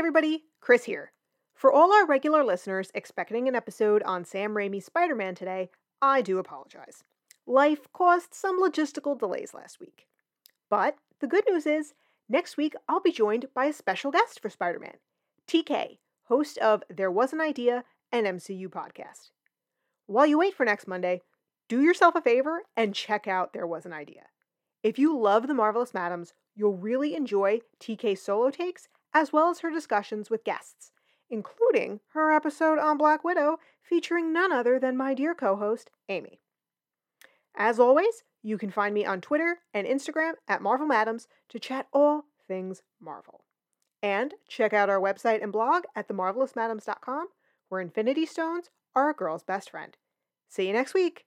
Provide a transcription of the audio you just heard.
everybody, Kris here. For all our regular listeners expecting an episode on Sam Raimi's Spider Man today, I do apologize. Life caused some logistical delays last week. But the good news is, next week I'll be joined by a special guest for Spider Man TK, host of There Was an Idea, an MCU podcast. While you wait for next Monday, do yourself a favor and check out There Was an Idea. If you love The Marvelous Madames, you'll really enjoy TK's solo takes as well as her discussions with guests, including her episode on Black Widow featuring none other than my dear co host, Amy. As always, you can find me on Twitter and Instagram at Marvel Madams to chat all things Marvel. And check out our website and blog at themarvelousmadames.com, where Infinity Stones are a girl's best friend. See you next week.